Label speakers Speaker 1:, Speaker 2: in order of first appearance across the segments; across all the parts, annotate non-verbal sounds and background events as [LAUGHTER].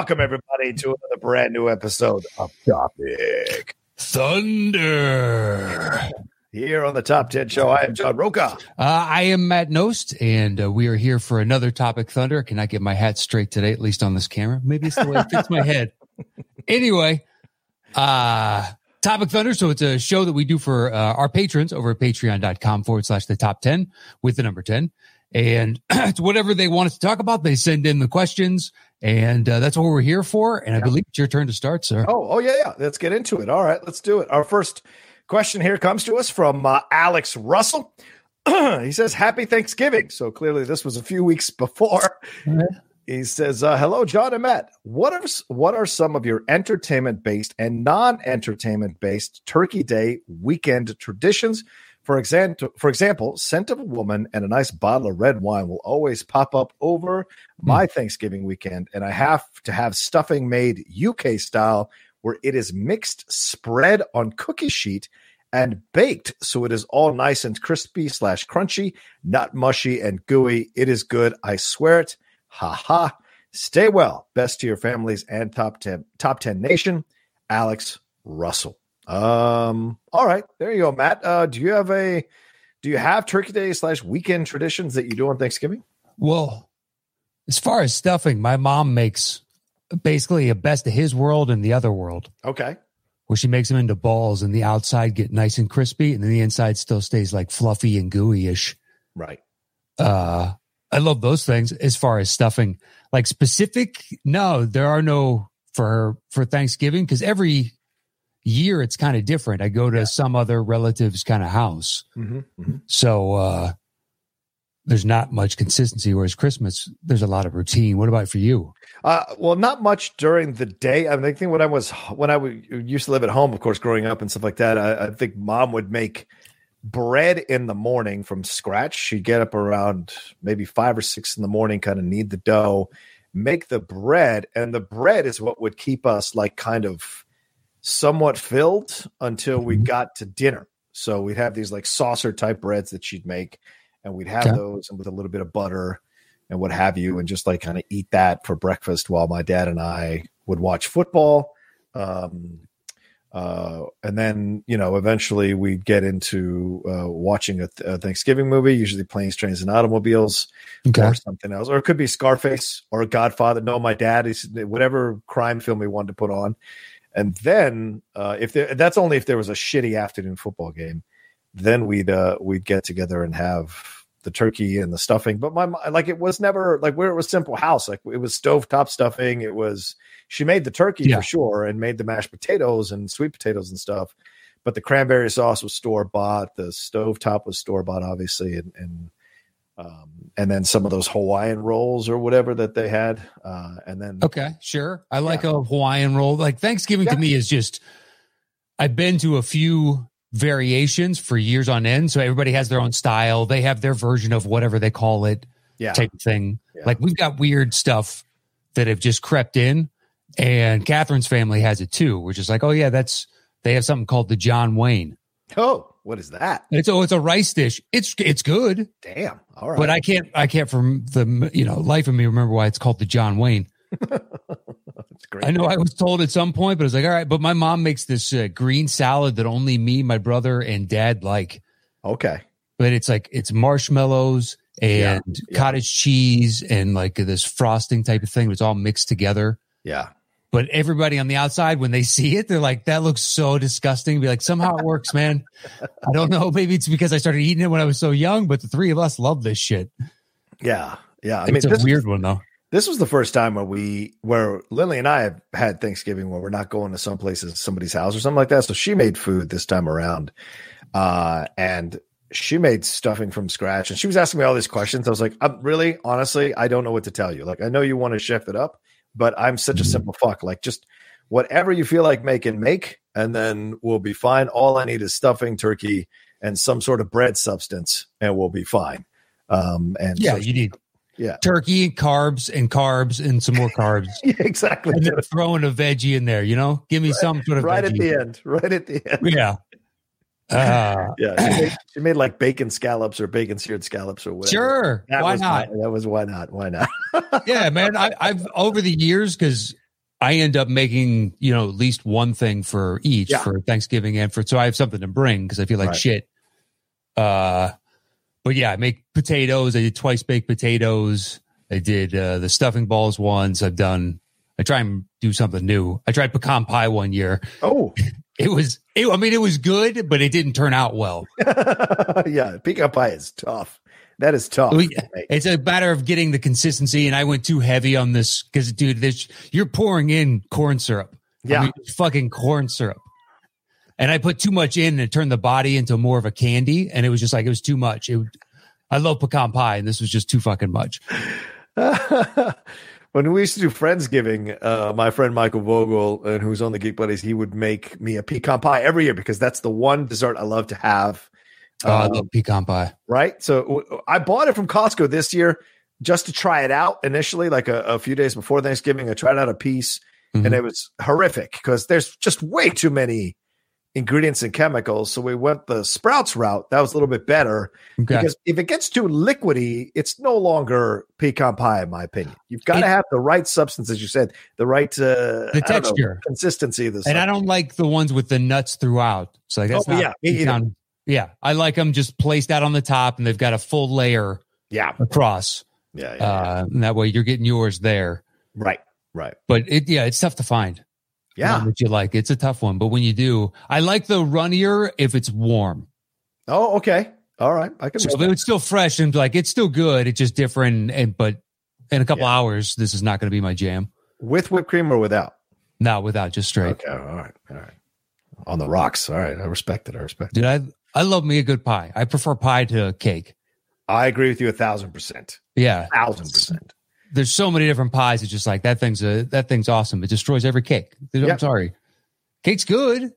Speaker 1: Welcome, everybody, to another brand new episode of Topic
Speaker 2: Thunder.
Speaker 1: Here on the Top 10 Show, I am John Rocha.
Speaker 2: Uh, I am Matt Knost, and uh, we are here for another Topic Thunder. Can I get my hat straight today, at least on this camera? Maybe it's the way it fits my head. Anyway, uh, Topic Thunder. So it's a show that we do for uh, our patrons over at patreon.com forward slash the top 10 with the number 10. And [CLEARS THROAT] it's whatever they want us to talk about. They send in the questions, and uh, that's what we're here for. And I believe it's your turn to start, sir.
Speaker 1: Oh, oh yeah, yeah. Let's get into it. All right, let's do it. Our first question here comes to us from uh, Alex Russell. [CLEARS THROAT] he says, "Happy Thanksgiving." So clearly, this was a few weeks before. He says, uh, "Hello, John and Matt. What are what are some of your entertainment based and non entertainment based Turkey Day weekend traditions?" For example, for example, scent of a woman and a nice bottle of red wine will always pop up over my Thanksgiving weekend, and I have to have stuffing made UK style, where it is mixed, spread on cookie sheet, and baked so it is all nice and crispy slash crunchy, not mushy and gooey. It is good, I swear it. Ha ha. Stay well. Best to your families and top ten top ten nation. Alex Russell. Um. All right, there you go, Matt. Uh, do you have a do you have Turkey Day slash weekend traditions that you do on Thanksgiving?
Speaker 2: Well, as far as stuffing, my mom makes basically a best of his world and the other world,
Speaker 1: Okay.
Speaker 2: where she makes them into balls, and the outside get nice and crispy, and then the inside still stays like fluffy and gooey ish.
Speaker 1: Right.
Speaker 2: uh i love those things as far as stuffing. Like specific no there are no for for thanksgiving because every year it's kind of different. I go to some other relative's kind of house.
Speaker 1: Mm-hmm.
Speaker 2: so uh there's not much consistency whereas christmas there's a lot of routine. What about for you?
Speaker 1: Uh, well, not much during the day. I mean, I think when I was when I w- used to live at home, of course, growing up and stuff like that, I, I think mom would make bread in the morning from scratch. She'd get up around maybe five or six in the morning, kind of knead the dough, make the bread, and the bread is what would keep us like kind of somewhat filled until we got to dinner. So we'd have these like saucer type breads that she'd make, and we'd have
Speaker 2: Okay.
Speaker 1: those and with a little bit of butter and what have you, and just like kind of eat that for breakfast while my dad and I would watch football. Um, uh, and then, you know, eventually we'd get into uh, watching a, th- a Thanksgiving movie, usually Planes, Trains, and Automobiles or something else. Or it could be Scarface or Godfather. No, my dad is whatever crime film we wanted to put on. And then, uh, if there, that's only if there was a shitty afternoon football game, then we'd uh, we'd get together and have the turkey and the stuffing. But my like it was never like where it was simple house. Like it was stovetop stuffing. It was she made the turkey
Speaker 2: Yeah.
Speaker 1: for sure and made the mashed potatoes and sweet potatoes and stuff. But the cranberry sauce was store bought. The stovetop was store bought, obviously, and and um, and then some of those Hawaiian rolls or whatever that they had. Uh, and then
Speaker 2: Okay, sure. I like a Hawaiian roll. Like Thanksgiving
Speaker 1: Yeah.
Speaker 2: to me is just I've been to a few variations for years on end. So everybody has their own style. They have their version of whatever they call it
Speaker 1: yeah,
Speaker 2: type of thing.
Speaker 1: Yeah.
Speaker 2: Like we've got weird stuff that have just crept in. And Catherine's family has it too, which is like, oh yeah, that's they have something called the John Wayne.
Speaker 1: oh, what is that?
Speaker 2: It's oh, it's a rice dish. It's it's good,
Speaker 1: Damn, all right.
Speaker 2: but I can't I can't from the you know life of me remember why it's called the John Wayne. [LAUGHS]
Speaker 1: Great.
Speaker 2: I know I was told at some point, but I was like, all right. But my mom makes this uh, green salad that only me, my brother, and dad like.
Speaker 1: Okay.
Speaker 2: But it's like it's marshmallows and
Speaker 1: yeah.
Speaker 2: cottage cheese and like this frosting type of thing. It's all mixed together.
Speaker 1: Yeah.
Speaker 2: But everybody on the outside, when they [LAUGHS] see it, they're like, "That looks so disgusting." Be like, somehow it works, man. [LAUGHS] I don't know. Maybe it's because I started eating it when I was so young. But the three of us love this shit.
Speaker 1: Yeah. Yeah. I mean,
Speaker 2: it's a weird one though.
Speaker 1: This was the first time where we, where Lily and I have had Thanksgiving where we're not going to some places, somebody's house or something like that. So she made food this time around. Uh, and she made stuffing from scratch, and she was asking me all these questions. I was like, I'm really, honestly, I don't know what to tell you. Like, I know you want to chef it up, but I'm such a
Speaker 2: Mhm.
Speaker 1: simple fuck. Like, just whatever you feel like making, make, and then we'll be fine. All I need is stuffing, turkey, and some sort of bread substance, and we'll be fine. Um, and
Speaker 2: Yeah,
Speaker 1: so-
Speaker 2: you need
Speaker 1: yeah,
Speaker 2: turkey and carbs and carbs and some more carbs. [LAUGHS]
Speaker 1: yeah, exactly.
Speaker 2: and then throwing a veggie in there, you know? Give me some sort of
Speaker 1: Right at the end. Right at the end.
Speaker 2: Yeah. Uh, [LAUGHS]
Speaker 1: Yeah, she made, she made like bacon scallops or bacon seared scallops or whatever.
Speaker 2: sure.
Speaker 1: That
Speaker 2: Why not?
Speaker 1: that was why not? Why not? [LAUGHS]
Speaker 2: yeah, man. I, I've over the years because I end up making you know at least one thing for each
Speaker 1: Yeah.
Speaker 2: for Thanksgiving and for so I have something to bring because I feel like
Speaker 1: Right.
Speaker 2: shit. Uh, but yeah, I make potatoes. I did twice baked potatoes. I did uh, the stuffing balls once. I've done. I try and do something new. I tried pecan pie one year.
Speaker 1: Oh, [LAUGHS]
Speaker 2: It was. It, I mean, it was good, but it didn't turn out well. [LAUGHS]
Speaker 1: yeah, pecan pie is tough. That is tough.
Speaker 2: We-
Speaker 1: to make.
Speaker 2: It's a matter of getting the consistency, and I went too heavy on this because, dude, this you're pouring in corn syrup. I
Speaker 1: Yeah.
Speaker 2: mean, fucking corn syrup, and I put too much in, and it turned the body into more of a candy, and it was just like it was too much. It, I love pecan pie, and this was just too fucking much. [LAUGHS]
Speaker 1: when we used to do Friendsgiving, uh, my friend Michael Vogel, and who's on the Geek Buddies, he would make me a pecan pie every year because that's the one dessert I love to have.
Speaker 2: Oh, I
Speaker 1: Um,
Speaker 2: love pecan pie.
Speaker 1: right? So w- I bought it from Costco this year just to try it out initially, like a, a few days before Thanksgiving. I tried out a piece
Speaker 2: Mhm.
Speaker 1: and it was horrific because there's just way too many ingredients and chemicals. So we went the Sprouts route. That was a little bit better
Speaker 2: Okay.
Speaker 1: because if it gets too liquidy, it's no longer pecan pie, in my opinion. You've got
Speaker 2: It-
Speaker 1: to have the right substance, as you said, the right uh,
Speaker 2: The
Speaker 1: I don't know,
Speaker 2: texture.
Speaker 1: consistency of the.
Speaker 2: and I don't like the ones with the nuts throughout. So like that's
Speaker 1: Oh,
Speaker 2: not
Speaker 1: yeah,
Speaker 2: pecan. Yeah, I like them just placed out on the top, and they've got a full layer
Speaker 1: Yeah,
Speaker 2: across.
Speaker 1: yeah, yeah, yeah.
Speaker 2: Uh, and that way, you're getting yours there.
Speaker 1: right, right.
Speaker 2: But it, yeah, it's tough to find.
Speaker 1: Yeah.
Speaker 2: That you like. It's a tough one, but when you do, I like the runnier if it's warm.
Speaker 1: Oh, okay. All right. I can.
Speaker 2: So if it's still fresh and like it's still good, it's just different. And but in a couple
Speaker 1: Yeah.
Speaker 2: hours, this is not going to be my jam.
Speaker 1: with whipped cream or without.
Speaker 2: Not without just straight.
Speaker 1: Okay, all right, all right. On the rocks. All right, I respect it. I respect it.
Speaker 2: Dude, I I love me a good pie. I prefer pie to cake.
Speaker 1: I agree with you a thousand percent.
Speaker 2: Yeah, A
Speaker 1: Thousand percent.
Speaker 2: There's so many different pies. It's just like that thing's a that thing's awesome. It destroys every cake. I'm sorry, cake's good.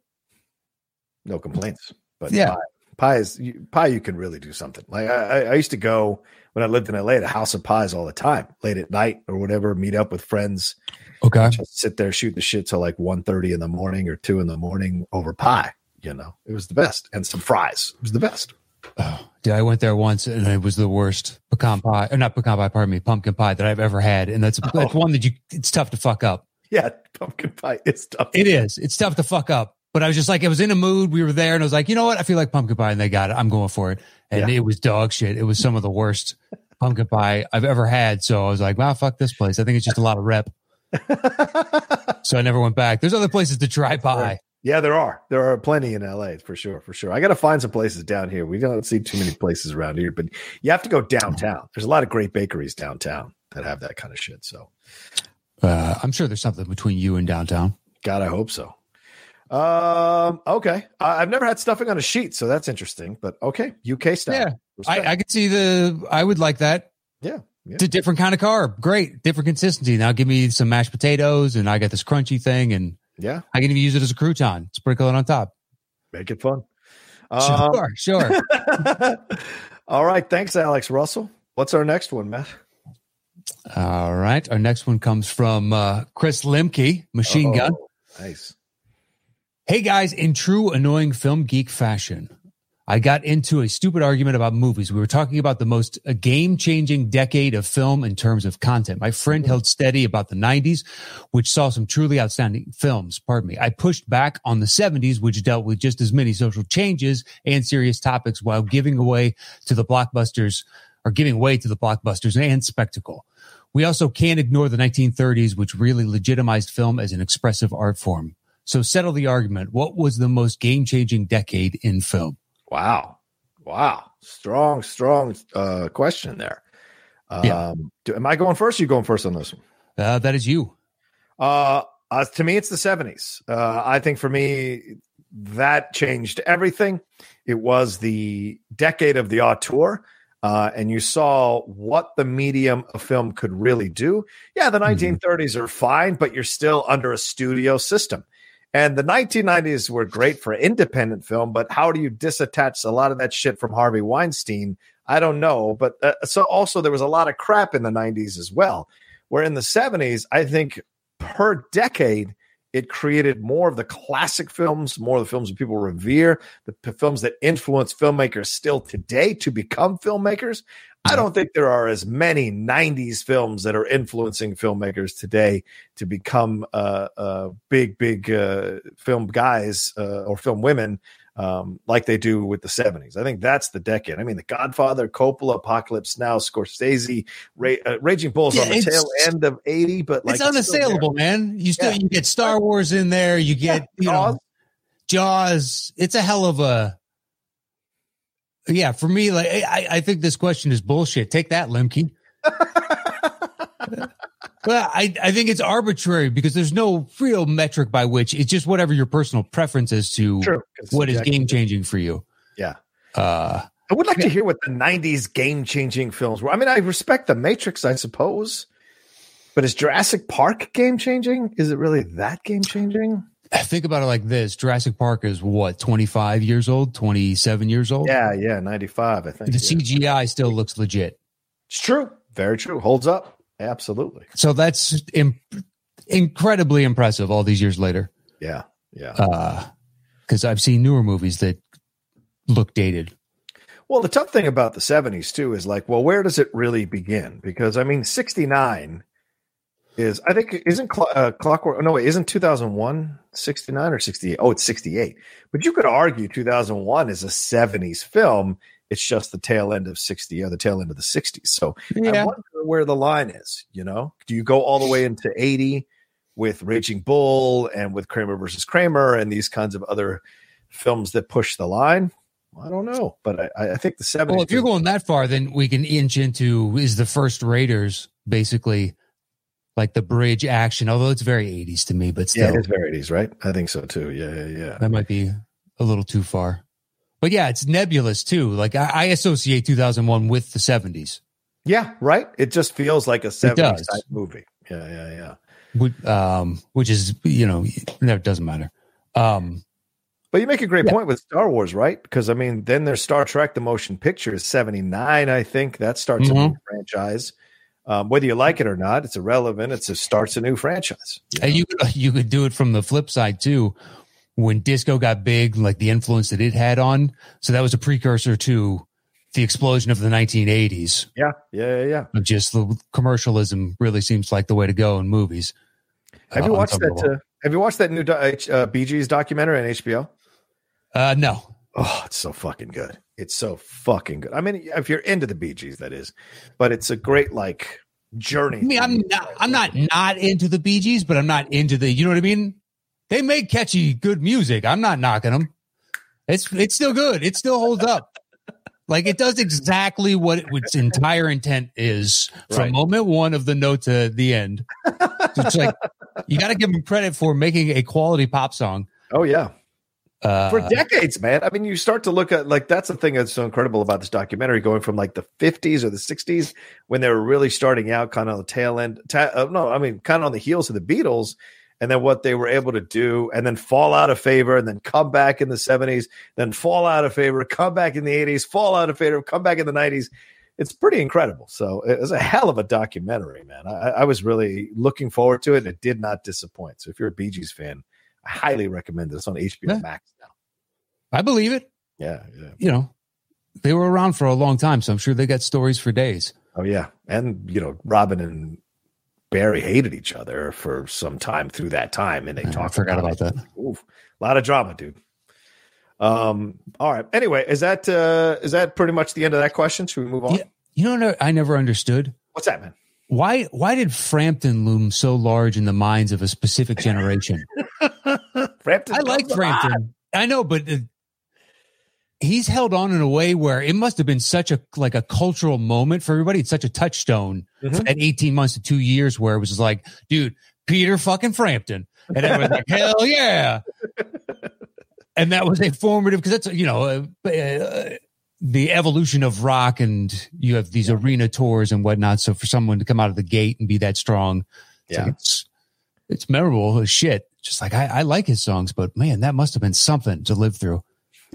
Speaker 1: No complaints. But
Speaker 2: Yeah.
Speaker 1: pie, pie is you, pie. You can really do something. Like I, I- I used to go when I lived in LA to House of Pies all the time, late at night or whatever. Meet up with friends,
Speaker 2: Okay.
Speaker 1: just sit there shoot the shit till like 1.30 in the morning or two in the morning over pie. You know, it was the best, and some fries. It was the best.
Speaker 2: Oh, dude, I went there once and it was the worst pecan [LAUGHS] pie, or not pecan pie, pardon me, pumpkin pie that I've ever had. And that's oh. that's one that you it's tough to fuck up.
Speaker 1: Yeah, pumpkin pie is tough.
Speaker 2: It is. It's tough to fuck up. But I was just like, I was in a mood. We were there, and I was like, you know what? I feel like pumpkin pie, and they got it. I'm going for it. And
Speaker 1: Yeah.
Speaker 2: it was dog shit. It was some of the worst [LAUGHS] pumpkin pie I've ever had. So I was like, wow, fuck this place. I think it's just a lot of rep. [LAUGHS] So I never went back. There's other places to try pie.
Speaker 1: Yeah, there are. There are plenty in LA for sure, for sure. I got to find some places down here. We don't see too many places around here, but you have to go downtown. There's a lot of great bakeries downtown that have that kind of shit. So,
Speaker 2: Uh, I'm sure there's something between you and downtown.
Speaker 1: God, I hope so. Um, okay. I, I've never had stuffing on a sheet, so that's interesting. But okay, UK style.
Speaker 2: Yeah, I. I could see the. I would like that.
Speaker 1: yeah, yeah.
Speaker 2: It's a different kind of carb. Great, different consistency. Now give me some mashed potatoes, and I got this crunchy thing, and
Speaker 1: yeah.
Speaker 2: I can even use it as a crouton. Sprinkle it on top.
Speaker 1: Make it fun. Um,
Speaker 2: Sure, sure. [LAUGHS]
Speaker 1: all right. Thanks, Alex Russell. What's our next one, Matt?
Speaker 2: All right. Our next one comes from uh, Chris Lemke, Machine Gun.
Speaker 1: Oh, Nice.
Speaker 2: Hey guys, in true annoying film geek fashion, I got into a stupid argument about movies. We were talking about the most uh, game changing decade of film in terms of content. My friend mm-hmm. held steady about the 90s, which saw some truly outstanding films. Pardon me. I pushed back on the 70s, which dealt with just as many social changes and serious topics while giving away to the blockbusters or giving way to the blockbusters and spectacle. We also can't ignore the 1930s, which really legitimized film as an expressive art form. So settle the argument. What was the most game changing decade in film?
Speaker 1: Wow. Wow. Strong, strong uh, question there. Um,
Speaker 2: Yeah.
Speaker 1: do, am I going first? Or you going first on this one?
Speaker 2: Uh, that is you.
Speaker 1: Uh, uh, to me, it's the 70s. Uh, I think for me, that changed everything. It was the decade of the auteur. Uh, and you saw what the medium of film could really do. Yeah, the 1930s mm-hmm. are fine, but you're still under a studio system. And the 1990s were great for independent film, but how do you disattach a lot of that shit from Harvey Weinstein? I don't know. But uh, so also there was a lot of crap in the 90s as well. Where in the 70s, I think per decade, it created more of the classic films, more of the films that people revere, the p- films that influence filmmakers still today to become filmmakers. I don't think there are as many 90s films that are influencing filmmakers today to become uh, uh, big, big uh, film guys uh, or film women um, like they do with the 70s. I think that's the decade. I mean, The Godfather, Coppola, Apocalypse Now, Scorsese, Ra- uh, Raging Bulls yeah, on the tail end of 80, but like
Speaker 2: it's unassailable, it's man. You still yeah. you get Star Wars in there, you get you Jaws. know Jaws. It's a hell of a yeah. For me, like I, I think this question is bullshit. Take that, Lemke. [LAUGHS] Well, I, I think it's arbitrary because there's no real metric by which it's just whatever your personal preference is to True, what is game changing for you.
Speaker 1: Yeah. Uh, I would like to hear what the 90s game changing films were. I mean, I respect The Matrix, I suppose, but is Jurassic Park game changing? Is it really that game changing?
Speaker 2: Think about it like this Jurassic Park is what, 25 years old, 27 years old?
Speaker 1: Yeah, yeah, 95, I think.
Speaker 2: The yeah. CGI still looks legit.
Speaker 1: It's true. Very true. Holds up. Absolutely.
Speaker 2: So that's incredibly impressive all these years later.
Speaker 1: Yeah. Yeah.
Speaker 2: Because uh, I've seen newer movies that look dated.
Speaker 1: Well, the tough thing about the 70s too is like, well, where does it really begin? Because I mean, 69 is, I think, isn't cl- uh, Clockwork, no, wait, isn't 2001 69 or 68? Oh, it's 68. But you could argue 2001 is a 70s film it's just the tail end of 60 or the tail end of the 60s. So yeah. I wonder where the line is. You know, do you go all the way into 80 with Raging Bull and with Kramer versus Kramer and these kinds of other films that push the line? I don't know, but I, I think the 70s.
Speaker 2: Well, if you're going that far, then we can inch into is the first Raiders basically like the bridge action, although it's very 80s to me, but still.
Speaker 1: Yeah, it's very 80s, right? I think so too. Yeah, yeah, yeah.
Speaker 2: That might be a little too far. But yeah, it's nebulous too. Like I, I associate 2001 with the 70s.
Speaker 1: Yeah, right. It just feels like a 70s type movie. Yeah, yeah, yeah.
Speaker 2: Which, um, which is you know, it doesn't matter. Um,
Speaker 1: but you make a great yeah. point with Star Wars, right? Because I mean, then there's Star Trek: The Motion Picture is '79. I think that starts mm-hmm. a new franchise. Um, whether you like it or not, it's irrelevant. It's a starts a new franchise.
Speaker 2: You, know? you could [LAUGHS] you could do it from the flip side too when disco got big, like the influence that it had on. So that was a precursor to the explosion of the 1980s.
Speaker 1: Yeah, yeah, yeah.
Speaker 2: yeah. Just the commercialism really seems like the way to go in movies.
Speaker 1: Have uh, you watched that? Uh, have you watched that new uh, Bee Gees documentary on HBO?
Speaker 2: Uh, no.
Speaker 1: Oh, it's so fucking good. It's so fucking good. I mean, if you're into the Bee Gees, that is, but it's a great like journey.
Speaker 2: I mean, I'm not, I'm not not into the Bee Gees, but I'm not into the. You know what I mean? They make catchy, good music. I'm not knocking them. It's it's still good. It still holds up. Like it does exactly what it, its entire intent is from right. moment one of the note to the end. it's like you got to give them credit for making a quality pop song.
Speaker 1: Oh yeah, uh, for decades, man. I mean, you start to look at like that's the thing that's so incredible about this documentary, going from like the 50s or the 60s when they were really starting out, kind of the tail end. Ta- uh, no, I mean, kind of on the heels of the Beatles, and then what they were able to do and then fall out of favor and then come back in the 70s, then fall out of favor, come back in the 80s, fall out of favor, come back in the 90s. It's pretty incredible. So it was a hell of a documentary, man. I, I was really looking forward to it and it did not disappoint. So if you're a Bee Gees fan, I highly recommend it. It's on HBO yeah. Max now.
Speaker 2: I believe it.
Speaker 1: Yeah, yeah.
Speaker 2: You know, they were around for a long time, so I'm sure they got stories for days.
Speaker 1: Oh yeah, and you know, Robin and Barry hated each other for some time through that time, and they talked. I
Speaker 2: forgot about, about that.
Speaker 1: Oof, a lot of drama, dude. Um. All right. Anyway, is that uh is that pretty much the end of that question? Should we move on?
Speaker 2: Yeah, you know, I never understood.
Speaker 1: What's that, man?
Speaker 2: Why why did Frampton loom so large in the minds of a specific generation? [LAUGHS]
Speaker 1: Frampton,
Speaker 2: I like Frampton. I know, but uh, he's held on in a way where it must have been such a like a cultural moment for everybody. It's such a touchstone mm-hmm. that 18 months to two years where it was just like, dude, Peter fucking Frampton. And everyone's like, hell yeah. [LAUGHS] and that was a formative because that's you know uh, uh, the evolution of rock, and you have these arena tours and whatnot. So for someone to come out of the gate and be that strong, it's
Speaker 1: Yeah.
Speaker 2: like it's, it's memorable as shit. Just like I, I like his songs, but man, that must have been something to live through.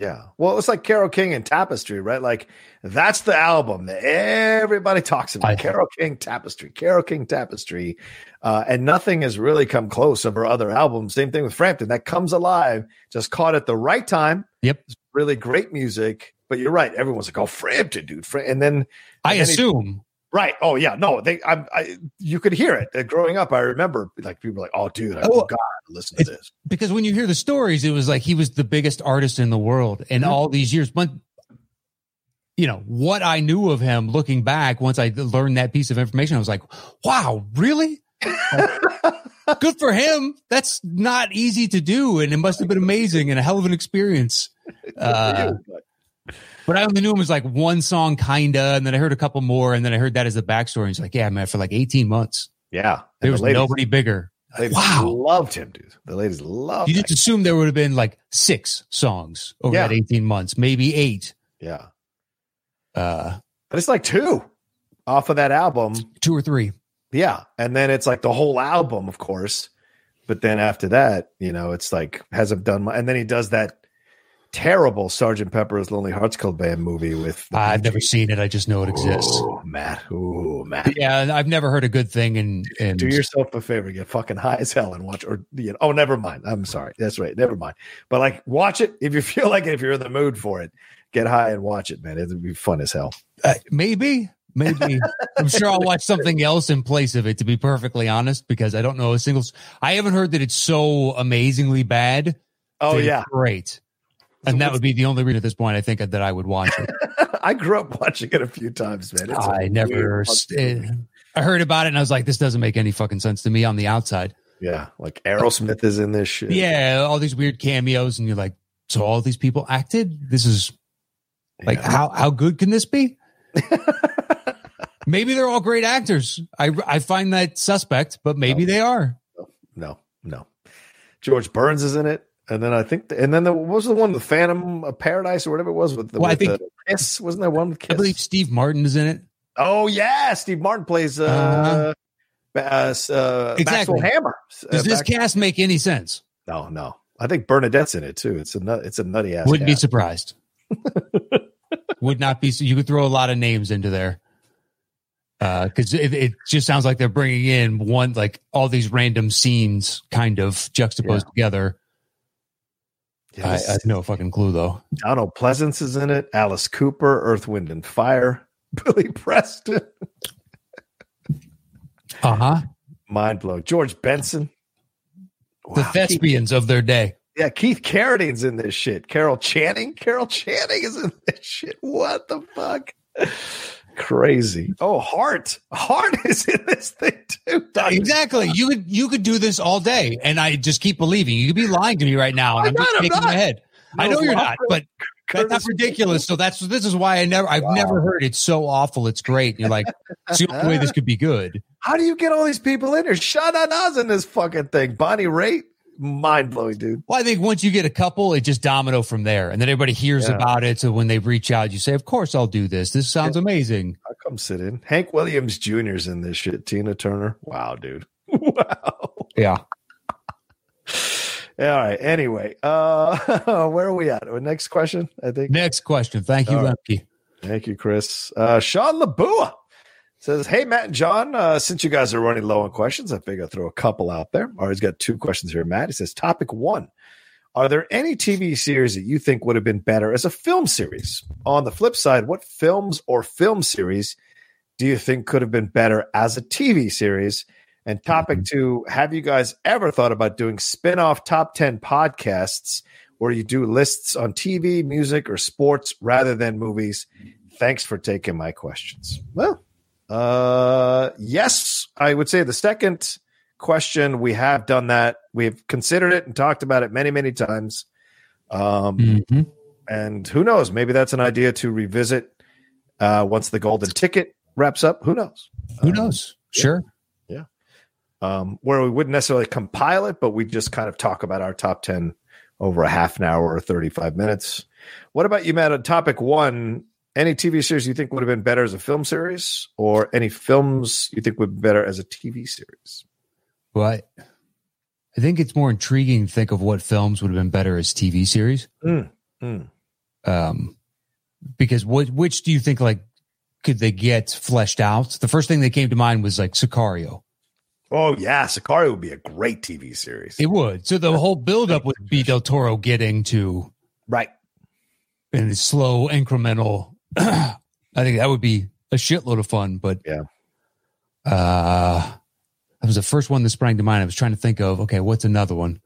Speaker 1: Yeah. Well, it's like Carole King and Tapestry, right? Like that's the album that everybody talks about.
Speaker 2: I-
Speaker 1: Carole King Tapestry, Carole King Tapestry. Uh, and nothing has really come close of her other albums. Same thing with Frampton. That comes alive, just caught at the right time.
Speaker 2: Yep.
Speaker 1: It's really great music. But you're right. Everyone's like, oh, Frampton, dude. And then,
Speaker 2: I
Speaker 1: then
Speaker 2: assume
Speaker 1: right. Oh, yeah. No, they, I, I, you could hear it. Uh, growing up, I remember like people were like, oh, dude, I
Speaker 2: Oh,
Speaker 1: to listen to this.
Speaker 2: because when you hear the stories, it was like he was the biggest artist in the world in
Speaker 1: Mhm.
Speaker 2: all these years. But you know what I knew of him, looking back, once I learned that piece of information, I was like, "Wow, really? [LAUGHS] Good for him. That's not easy to do, and it must have been amazing and a hell of an experience." [LAUGHS] Uh,
Speaker 1: you,
Speaker 2: but- I only knew him as like one song, kinda, and then I heard a couple more, and then I heard that as the backstory. And he's like, "Yeah, man, for like eighteen months,
Speaker 1: yeah.
Speaker 2: there
Speaker 1: And
Speaker 2: was
Speaker 1: the ladies,
Speaker 2: nobody bigger."
Speaker 1: ladies
Speaker 2: Wow.
Speaker 1: loved him, dude. The ladies loved him.
Speaker 2: You just assume there would have been like six songs over
Speaker 1: Yeah.
Speaker 2: that 18 months, maybe eight.
Speaker 1: Yeah.
Speaker 2: Uh,
Speaker 1: But it's like two off of that album.
Speaker 2: two or three.
Speaker 1: Yeah. And then it's like the whole album, of course. But then after that, you know, it's like hasn't done my, and then he does that terrible Sergeant Pepper's Lonely Hearts Club Band movie with
Speaker 2: I've never seen it. I just know it exists.
Speaker 1: Matt. Oh, Matt.
Speaker 2: Yeah, I've never heard a good thing. And, and
Speaker 1: Do yourself a favor, get fucking high as hell and watch, or you know, oh, never mind. I'm sorry. That's right. Never mind. But like, watch it if you [LAUGHS] feel like it, if you're in the mood for it. Get high and watch it, man. It'd be fun as hell.
Speaker 2: uh, maybe, maybe [LAUGHS] I'm sure I'll watch something else in place of it. To be perfectly honest, because I don't know a single. I haven't heard that it's so amazingly bad.
Speaker 1: Oh yeah,
Speaker 2: great. And that would be the only reason at this point I think that I would watch it. [LAUGHS]
Speaker 1: I grew up watching it a few times, man. It's
Speaker 2: I never. st-
Speaker 1: eh,
Speaker 2: I heard about it and I was like, this doesn't make any fucking sense to me on the outside.
Speaker 1: Yeah, like Aerosmith is in this shit.
Speaker 2: Yeah, all these weird cameos, and you're like, so all these people acted. This is like,
Speaker 1: Yeah.
Speaker 2: how how good can this be? maybe they're all great actors. I I find that suspect, but maybe they are.
Speaker 1: no, no. George Burns is in it, and then I think, and then the, what was the one, the Phantom of Paradise or whatever it was with the,
Speaker 2: Well, I think-
Speaker 1: the Kiss? Wasn't there one with
Speaker 2: I believe Steve Martin is in it.
Speaker 1: oh yeah, Steve Martin plays uh,
Speaker 2: Uh-huh.
Speaker 1: uh, uh,
Speaker 2: Exactly.
Speaker 1: Maxwell Hammer.
Speaker 2: Does
Speaker 1: Uh,
Speaker 2: this
Speaker 1: Max-
Speaker 2: cast make any sense?
Speaker 1: No, no. I think Bernadette's in it too. It's a nut, it's a nutty ass.
Speaker 2: Wouldn't be surprised. [LAUGHS] Would not be. You could throw a lot of names into there. Because it, it just sounds like they're bringing in one, like all these random scenes kind of juxtaposed together. I, I have no fucking clue though.
Speaker 1: Donald Pleasence is in it. Alice Cooper, Earth, Wind, and Fire. [LAUGHS] Billy Preston.
Speaker 2: Uh huh.
Speaker 1: Mind blown. George Benson.
Speaker 2: The
Speaker 1: Wow, Keith-
Speaker 2: thespians of their day.
Speaker 1: yeah, Keith Carradine's in this shit. Carol Channing. Carol Channing is in this shit. What the fuck? Crazy. Oh, heart, heart [LAUGHS] is in this thing too. Uh, Dr.
Speaker 2: Exactly. You could you could do this all day, and I just keep believing. You could be lying to me right now, and
Speaker 1: I'm
Speaker 2: I'm just
Speaker 1: not,
Speaker 2: shaking my
Speaker 1: not.
Speaker 2: head. I know you're not, but that's not ridiculous. So that's this is why I never I've
Speaker 1: Wow.
Speaker 2: never heard it's so awful. It's great. And you're like, it's the only way this [LAUGHS] could be good.
Speaker 1: How do you get all these people in here? Sha Na Na's in this fucking thing. Bonnie Raitt. Mind blowing, dude.
Speaker 2: Well, I think once you get a couple, it just domino from there, and then everybody hears
Speaker 1: Yeah.
Speaker 2: about it. So when they reach out, you say, "Of course, I'll do this. This sounds amazing."
Speaker 1: I'll come sit in. Hank Williams Jr.'s in this shit. Tina Turner. Wow, dude. [LAUGHS] Wow.
Speaker 2: Yeah.
Speaker 1: All right. Anyway, uh, [LAUGHS] where are we at? Our next question, I think.
Speaker 2: Next question. Thank you,
Speaker 1: All right.
Speaker 2: Lemke.
Speaker 1: Thank you, Chris. Uh, Sean Labua says, Hey, Matt and John, uh, since you guys are running low on questions, I figure I'll throw a couple out there. Or he's got two questions here, Matt. He says, Topic one Are there any TV series that you think would have been better as a film series? On the flip side, what films or film series do you think could have been better as a TV series? And topic two, have you guys ever thought about doing spin off top 10 podcasts where you do lists on TV, music, or sports rather than movies? Thanks for taking my questions. Well, uh, yes, I would say the second question, we have done that. We've considered it and talked about it many, many times. Um,
Speaker 2: Mhm.
Speaker 1: and who knows? Maybe that's an idea to revisit uh, once the golden ticket wraps up. Who knows?
Speaker 2: Who
Speaker 1: Um,
Speaker 2: knows? Sure. Yeah.
Speaker 1: Um, where we wouldn't necessarily compile it, but we just kind of talk about our top 10 over a half an hour or 35 minutes. What about you, Matt? On topic one, any TV series you think would have been better as a film series, or any films you think would be better as a TV series?
Speaker 2: Well, I, I think it's more intriguing to think of what films would have been better as TV series.
Speaker 1: Mm, mm.
Speaker 2: Um, because what which do you think like could they get fleshed out? The first thing that came to mind was like Sicario.
Speaker 1: Oh yeah, Sicario would be a great TV series.
Speaker 2: It would. So the whole buildup would be Del Toro getting to
Speaker 1: right
Speaker 2: in slow incremental. I think that would be a shitload of fun. But
Speaker 1: yeah,
Speaker 2: uh, that was the first one that sprang to mind. I was trying to think of okay, what's another one?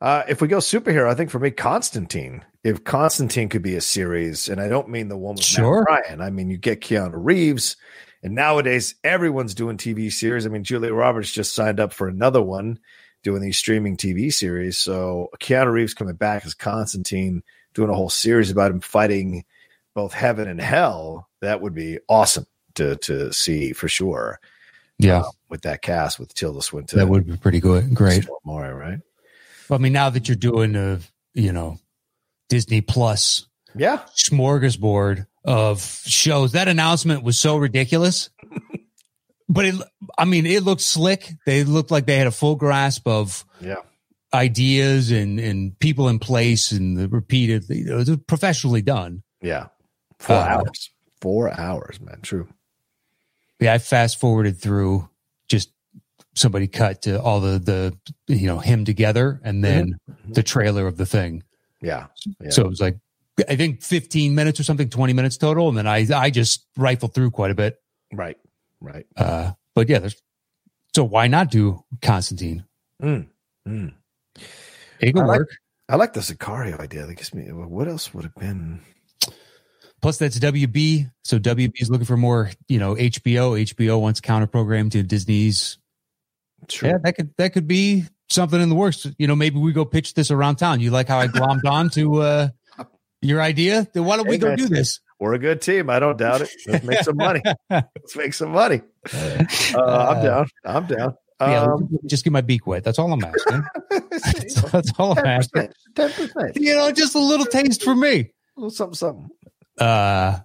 Speaker 1: Uh, if we go superhero, I think for me, Constantine. If Constantine could be a series, and I don't mean the one with
Speaker 2: Sure.
Speaker 1: Matt Ryan, I mean you get Keanu Reeves, and nowadays everyone's doing TV series. I mean Julia Roberts just signed up for another one, doing these streaming TV series. So Keanu Reeves coming back as Constantine, doing a whole series about him fighting both heaven and hell. That would be awesome to to see for sure.
Speaker 2: Yeah,
Speaker 1: uh, with that cast with Tilda Swinton,
Speaker 2: that would be pretty good. Great.
Speaker 1: More right.
Speaker 2: Well, I mean, now that you're doing a, you know, Disney Plus
Speaker 1: Yeah,
Speaker 2: smorgasbord of shows, that announcement was so ridiculous. [LAUGHS] but it, I mean, it looked slick. They looked like they had a full grasp of
Speaker 1: yeah.
Speaker 2: ideas and, and people in place and the repeated, it was professionally done.
Speaker 1: Yeah. Four
Speaker 2: Uh,
Speaker 1: hours. Four hours, man. True.
Speaker 2: Yeah, I fast forwarded through just somebody cut to all the, the, you know, him together and then the trailer of the thing.
Speaker 1: Yeah. Yeah.
Speaker 2: So it was like I think 15 minutes or something, 20 minutes total, and then I I just rifled through quite a bit.
Speaker 1: right. Right.
Speaker 2: Uh, but yeah, there's so why not do Constantine?
Speaker 1: Mm. Mm.
Speaker 2: It could
Speaker 1: I like-
Speaker 2: work.
Speaker 1: I like the Sicario idea. That gives me what else would have been
Speaker 2: Plus, that's WB. So WB is looking for more, you know, HBO. HBO wants counter program to Disney's.
Speaker 1: true.
Speaker 2: Yeah, that could that could be something in the works. You know, maybe we go pitch this around town. You like how I glommed on to uh, your idea? Then why don't we
Speaker 1: Hey,
Speaker 2: go do this?
Speaker 1: We're a good team. I don't doubt it. Let's make some money. [LAUGHS] Let's make some money. Uh, I'm down. I'm down.
Speaker 2: Yeah,
Speaker 1: Um,
Speaker 2: just get my beak wet. That's all I'm asking. [LAUGHS] That's all I'm asking.
Speaker 1: Ten percent.
Speaker 2: You know, just a little taste for me.
Speaker 1: Little Something. Something.
Speaker 2: Uh,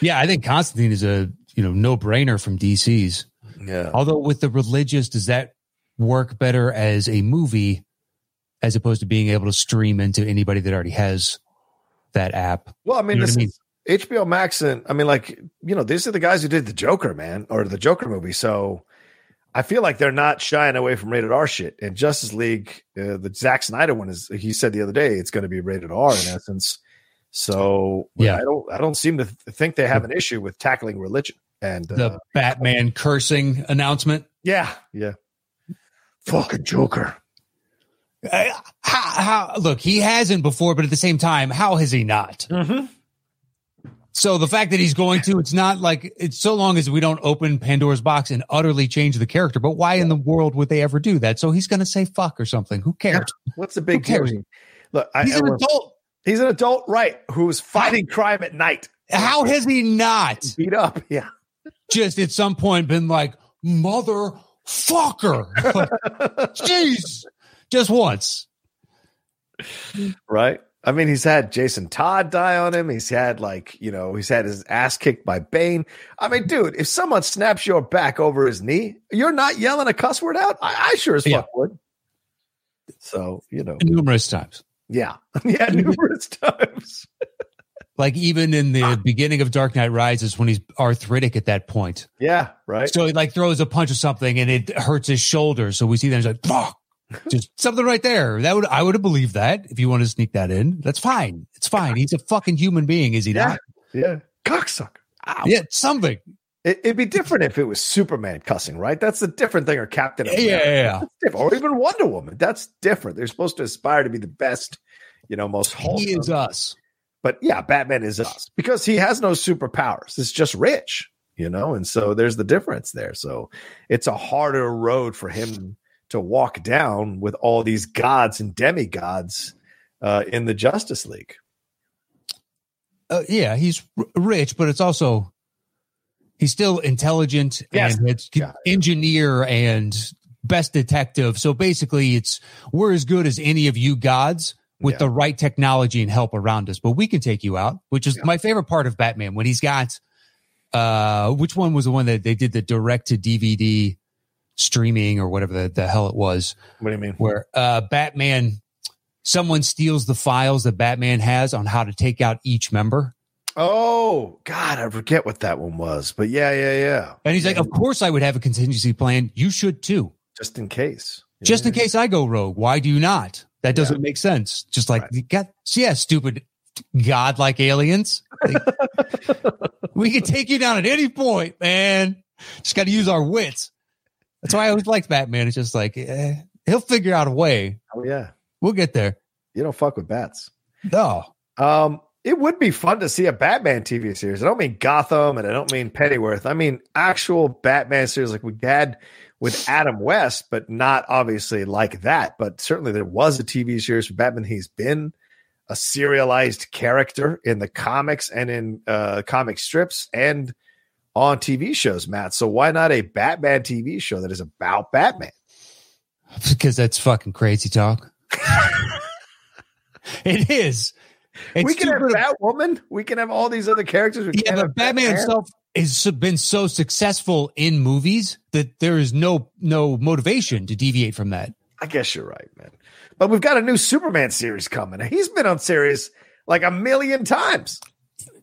Speaker 2: yeah, I think Constantine is a you know no brainer from DC's.
Speaker 1: Yeah.
Speaker 2: Although with the religious, does that work better as a movie as opposed to being able to stream into anybody that already has that app?
Speaker 1: Well, I mean,
Speaker 2: You know
Speaker 1: this
Speaker 2: I mean?
Speaker 1: is HBO Max, and I mean, like you know, these are the guys who did the Joker, man, or the Joker movie. So I feel like they're not shying away from rated R shit. And Justice League, uh, the Zack Snyder one is. He said the other day it's going to be rated R in essence. So
Speaker 2: Yeah.
Speaker 1: I don't. I don't seem to th- think they have an issue with tackling religion. And uh,
Speaker 2: The Batman cursing announcement.
Speaker 1: yeah, yeah, fucking Joker.
Speaker 2: Uh, how, how, look, he hasn't before, but at the same time, how has he not?
Speaker 1: Mm-hmm.
Speaker 2: So the fact that he's going to, it's not like it's so long as we don't open Pandora's box and utterly change the character. But why in the world would they ever do that? So he's going to say fuck or something. Who cares?
Speaker 1: What's the big deal? Look, I,
Speaker 2: He's
Speaker 1: I
Speaker 2: an
Speaker 1: was-
Speaker 2: adult.
Speaker 1: He's an adult, right? Who's fighting crime at night,
Speaker 2: How has he not
Speaker 1: beat up. Yeah.
Speaker 2: just at some point been like, motherfucker? [LAUGHS] Jeez. Just once.
Speaker 1: right? I mean, he's had Jason Todd die on him. He's had like, you know, he's had his ass kicked by Bane. I mean, dude, if someone snaps your back over his knee, you're not yelling a cuss word out. I, I sure as fuck
Speaker 2: Yeah.
Speaker 1: would. So, you know,
Speaker 2: Numerous times.
Speaker 1: Yeah, [LAUGHS] yeah, numerous [LAUGHS] times.
Speaker 2: Like even in the ah. beginning of Dark Knight Rises when he's arthritic at that point.
Speaker 1: Yeah, right.
Speaker 2: So he like throws a punch or something and it hurts his shoulder. So we see that he's like, fuck. [LAUGHS] Just something right there. That would I would have believed that if you want to sneak that in. That's fine. It's fine. He's a fucking human being, is he
Speaker 1: Yeah.
Speaker 2: not?
Speaker 1: yeah, cocksucker. Ow.
Speaker 2: Yeah, something.
Speaker 1: It, it'd be different if it was Superman cussing, right? That's a different thing, or Captain
Speaker 2: Yeah,
Speaker 1: America.
Speaker 2: yeah, yeah.
Speaker 1: Or even Wonder Woman. That's different. They're supposed to aspire to be the best, you know, most wholesome.
Speaker 2: He is us.
Speaker 1: But yeah, Batman is us because he has no superpowers. It's just rich, you know, and so there's the difference there. So it's a harder road for him to walk down with all these gods and demigods uh, in the Justice League.
Speaker 2: Uh, yeah, he's r- rich, but it's also he's still intelligent
Speaker 1: Yes.
Speaker 2: and
Speaker 1: Yeah.
Speaker 2: engineer and best detective. So basically, it's we're as good as any of you gods. with
Speaker 1: Yeah.
Speaker 2: the right technology and help around us, but we can take you out, which is
Speaker 1: Yeah.
Speaker 2: my favorite part of Batman when he's got, uh, which one was the one that they did the direct to DVD streaming or whatever the, the hell it was,
Speaker 1: What do you mean?
Speaker 2: where, uh, Batman, someone steals the files that Batman has on how to take out each member.
Speaker 1: Oh God, I forget what that one was, but yeah, yeah, yeah.
Speaker 2: And he's like, of course I would have a contingency plan. You should too.
Speaker 1: Just in case.
Speaker 2: Just in case I go rogue. Why do you not? That doesn't make sense. Just like
Speaker 1: Right.
Speaker 2: yeah, stupid godlike aliens. [LAUGHS] We can take you down at any point, man. Just got to use our wits. That's why I always liked Batman. It's just like eh, he'll figure out a way.
Speaker 1: Oh yeah.
Speaker 2: We'll get there.
Speaker 1: You don't fuck with bats.
Speaker 2: No,
Speaker 1: Um, it would be fun to see a Batman TV series. I don't mean Gotham and I don't mean Pennyworth. I mean actual Batman series like we had with Adam West, but not obviously like that. But certainly there was a TV series for Batman. He's been a serialized character in the comics and in uh, comic strips and on TV shows, Matt. So why not a Batman TV show that is about Batman?
Speaker 2: because that's fucking crazy talk. [LAUGHS] it is. It's
Speaker 1: we can have. Batwoman. We can have all these other characters. We
Speaker 2: Yeah, but
Speaker 1: have
Speaker 2: Batman himself has been so successful in movies that there is no no motivation to deviate from that.
Speaker 1: I guess you're right, man. But we've got a new Superman series coming. He's been on series like a million times.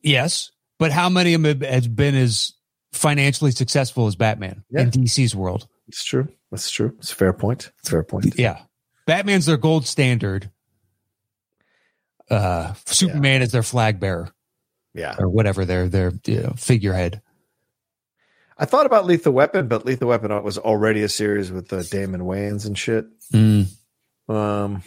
Speaker 2: Yes, but how many of them has been as financially successful as Batman
Speaker 1: Yeah.
Speaker 2: in DC's world?
Speaker 1: It's true. That's true. It's a fair point. It's a fair point.
Speaker 2: Yeah, Batman's their gold standard. Uh, Superman is their flag bearer
Speaker 1: Yeah.
Speaker 2: or whatever their their you know, figurehead.
Speaker 1: I thought about Lethal Weapon, but Lethal Weapon was already a series with uh, Damon Wayans and shit.
Speaker 2: Mm,
Speaker 1: Um,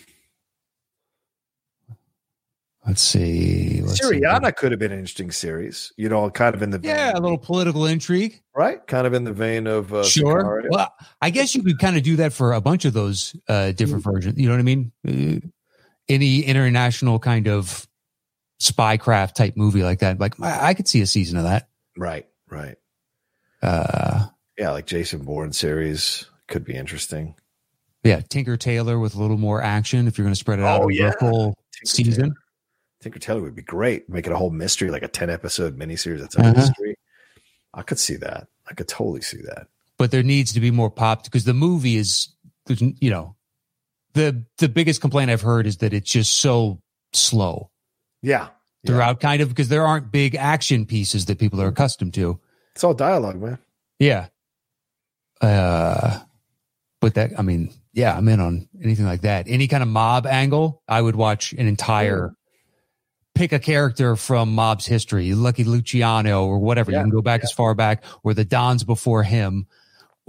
Speaker 2: let's see. Let's see.
Speaker 1: Could have been an interesting series, you know, kind of in the vein,
Speaker 2: Yeah, a little political intrigue.
Speaker 1: right? Kind of in the vein of uh,
Speaker 2: sure.
Speaker 1: Sicario.
Speaker 2: Well, I guess you could kind of do that for a bunch of those uh, different versions. You know what I mean? Any international kind of spycraft type movie like that, like I, could see a season of that.
Speaker 1: right, right.
Speaker 2: Uh,
Speaker 1: Yeah, like Jason Bourne series could be interesting.
Speaker 2: yeah, Tinker Tailor with a little more action if you're going to spread it out
Speaker 1: Oh,
Speaker 2: over
Speaker 1: yeah.
Speaker 2: a full
Speaker 1: Tinker
Speaker 2: season.
Speaker 1: Tailor. Tinker Tailor would be great. Make it a whole mystery, like a 10 episode miniseries that's a
Speaker 2: Uh-huh.
Speaker 1: mystery. I could see that. I could totally see that.
Speaker 2: But there needs to be more pop because the movie is, you know, the the biggest complaint I've heard is that it's just so slow
Speaker 1: Yeah. Yeah.
Speaker 2: throughout, kind of because there aren't big action pieces that people are accustomed to.
Speaker 1: It's all dialogue, man.
Speaker 2: Yeah. Uh, but that, I mean, yeah, I'm in on anything like that. Any kind of mob angle, I would watch an entire, pick a character from mob's history, Lucky Luciano or whatever.
Speaker 1: Yeah,
Speaker 2: You can go back as far back or the Dons before him.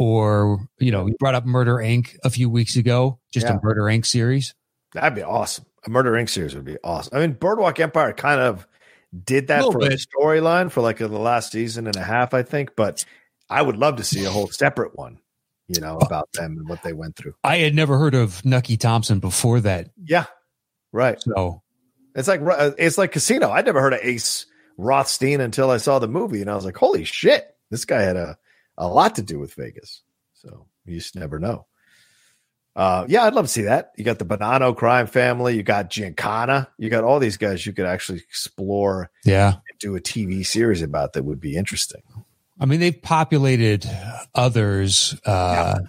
Speaker 2: Or, you know, you brought up Murder Inc. a few weeks ago, just
Speaker 1: Yeah.
Speaker 2: a Murder Inc. series.
Speaker 1: That'd be awesome. A Murder Inc. series would be awesome. I mean, Boardwalk Empire kind of did that
Speaker 2: Little
Speaker 1: for a storyline for like the last season and a half, I think. But I would love to see a whole separate one, you know, about them and what they went through.
Speaker 2: I had never heard of Nucky Thompson before that.
Speaker 1: Yeah. Right.
Speaker 2: So,
Speaker 1: It's like uh, it's like Casino. I'd never heard of Ace Rothstein until I saw the movie, and I was like, "Holy shit, this guy had a a lot to do with Vegas." So you just never know. Uh, yeah, I'd love to see that. You got the Bonanno crime family. You got Giancana. You got all these guys you could actually explore
Speaker 2: yeah.
Speaker 1: and do a TV series about that would be interesting.
Speaker 2: I mean, they've populated others. Uh,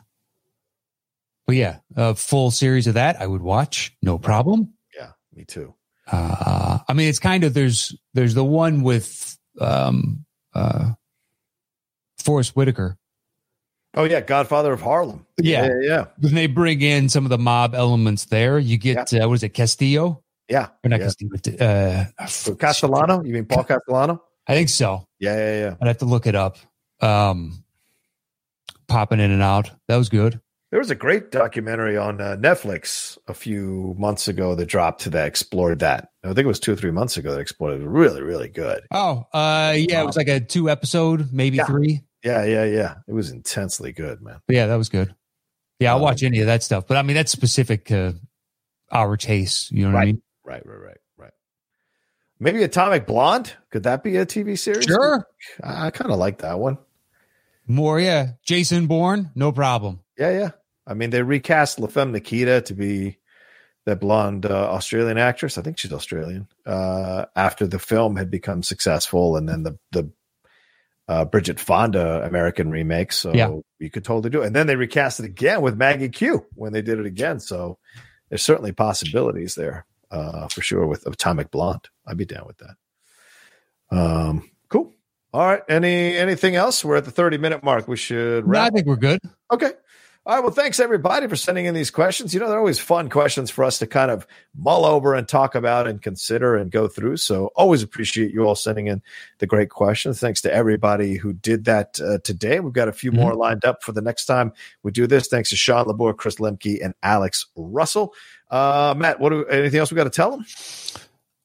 Speaker 2: But yeah, a full series of that I would watch, no problem.
Speaker 1: Yeah, me too.
Speaker 2: Uh, I mean, it's kind of there's there's the one with um, uh, Forest Whitaker.
Speaker 1: Oh yeah, Godfather of Harlem.
Speaker 2: Yeah.
Speaker 1: yeah, yeah,
Speaker 2: When they bring in some of the mob elements there, you get uh, what is it, Castillo
Speaker 1: yeah.
Speaker 2: or not
Speaker 1: yeah.
Speaker 2: Castillo? Uh,
Speaker 1: So Castellano? You mean Paul Castellano?
Speaker 2: I think so.
Speaker 1: Yeah, yeah, yeah.
Speaker 2: I'd have to look it up. Um, popping in and out, that was good.
Speaker 1: There was a great documentary on uh, Netflix a few months ago that dropped to that explored that. I think it was two or three months ago that explored it. Really, really good.
Speaker 2: Oh, uh, yeah, it was like a two episode, maybe
Speaker 1: Yeah.
Speaker 2: three.
Speaker 1: Yeah, yeah, yeah. It was intensely good, man.
Speaker 2: But yeah, that was good. Yeah, I'll
Speaker 1: Um,
Speaker 2: watch any of that stuff. But I mean, that's specific to our taste. You know what I mean?
Speaker 1: Right, right, right, right. Maybe Atomic Blonde. Could that be a TV series?
Speaker 2: Sure.
Speaker 1: I, I kind of like that one.
Speaker 2: More, yeah. Jason Bourne, no problem.
Speaker 1: Yeah, yeah. I mean, they recast La Femme Nikita to be that blonde uh, Australian actress. I think she's Australian. Uh, after the film had become successful, and then the the uh, Bridget Fonda American remake, so
Speaker 2: Yeah.
Speaker 1: you could totally do it. And then they recast it again with Maggie Q when they did it again. So there's certainly possibilities there uh, for sure with Atomic Blonde. I'd be down with that. Um, cool. All right. Any anything else? We're at the 30 minute mark. We should
Speaker 2: No, I think we're good.
Speaker 1: Okay. All right. Well, thanks everybody for sending in these questions. You know, they're always fun questions for us to kind of mull over and talk about and consider and go through. So always appreciate you all sending in the great questions. Thanks to everybody who did that uh, today. We've got a few more lined up for the next time we do this. Thanks to Sean Labor, Chris Lemke, and Alex Russell. Uh, Matt, what do, anything else we got to tell them?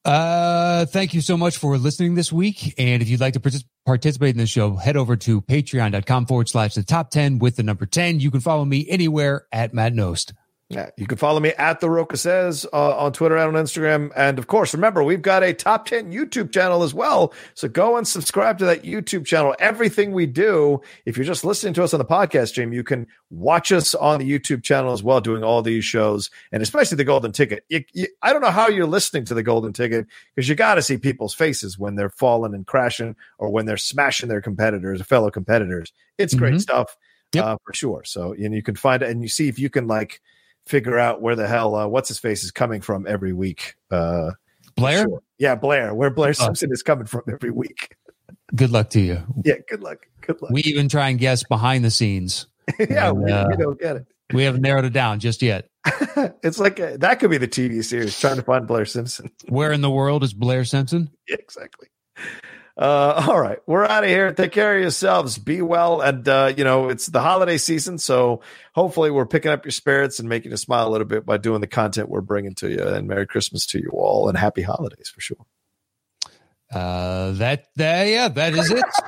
Speaker 2: Uh, thank you so much for listening this week. And if you'd like to partic- participate in the show, head over to patreon.com forward slash the top 10 with the number 10. You can follow me anywhere at Matt Knost.
Speaker 1: Yeah, you can follow me at the Rocha says uh, on Twitter and on Instagram, and of course, remember we've got a top ten YouTube channel as well. So go and subscribe to that YouTube channel. Everything we do, if you're just listening to us on the podcast stream, you can watch us on the YouTube channel as well, doing all these shows, and especially the Golden Ticket. You, you, I don't know how you're listening to the Golden Ticket because you got to see people's faces when they're falling and crashing, or when they're smashing their competitors, fellow competitors. It's great
Speaker 2: Mhm.
Speaker 1: stuff
Speaker 2: Yep.
Speaker 1: uh, for sure. So and you can find it, and you see if you can like figure out where the hell uh, what's his face is coming from every week. Uh,
Speaker 2: Blair,
Speaker 1: sure. yeah, Blair, where Blair. Simpson is coming from every week.
Speaker 2: good luck to you.
Speaker 1: Yeah, good luck. Good luck.
Speaker 2: We even try and guess behind the scenes. [LAUGHS]
Speaker 1: yeah, we,
Speaker 2: uh,
Speaker 1: we don't get it.
Speaker 2: We haven't narrowed it down just yet. [LAUGHS]
Speaker 1: it's like a, that could be the TV series trying to find Blair Simpson.
Speaker 2: Where in the world is Blair Simpson? [LAUGHS]
Speaker 1: yeah, exactly. Uh, [LAUGHS] all right, we're out of here. Take care of yourselves. Be well, and uh, you know it's the holiday season, so hopefully we're picking up your spirits and making you smile a little bit by doing the content we're bringing to you. And Merry Christmas to you all, and Happy Holidays for sure.
Speaker 2: Uh, that, that, yeah, that is it. [LAUGHS]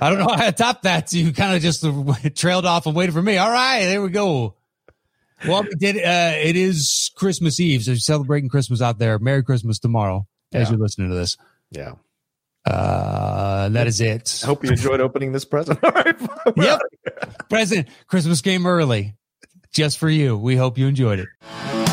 Speaker 2: I don't know how to top that. You kind of just [LAUGHS] trailed off and waited for me. All right, there we go. Well, we did, uh, it is Christmas Eve, so you're celebrating Christmas out there. Merry Christmas tomorrow as you're listening to this.
Speaker 1: Yeah.
Speaker 2: Uh, that is it.
Speaker 1: I hope you enjoyed opening this present. [LAUGHS] All right.
Speaker 2: Yep. Present Christmas game early just for you. We hope you enjoyed it.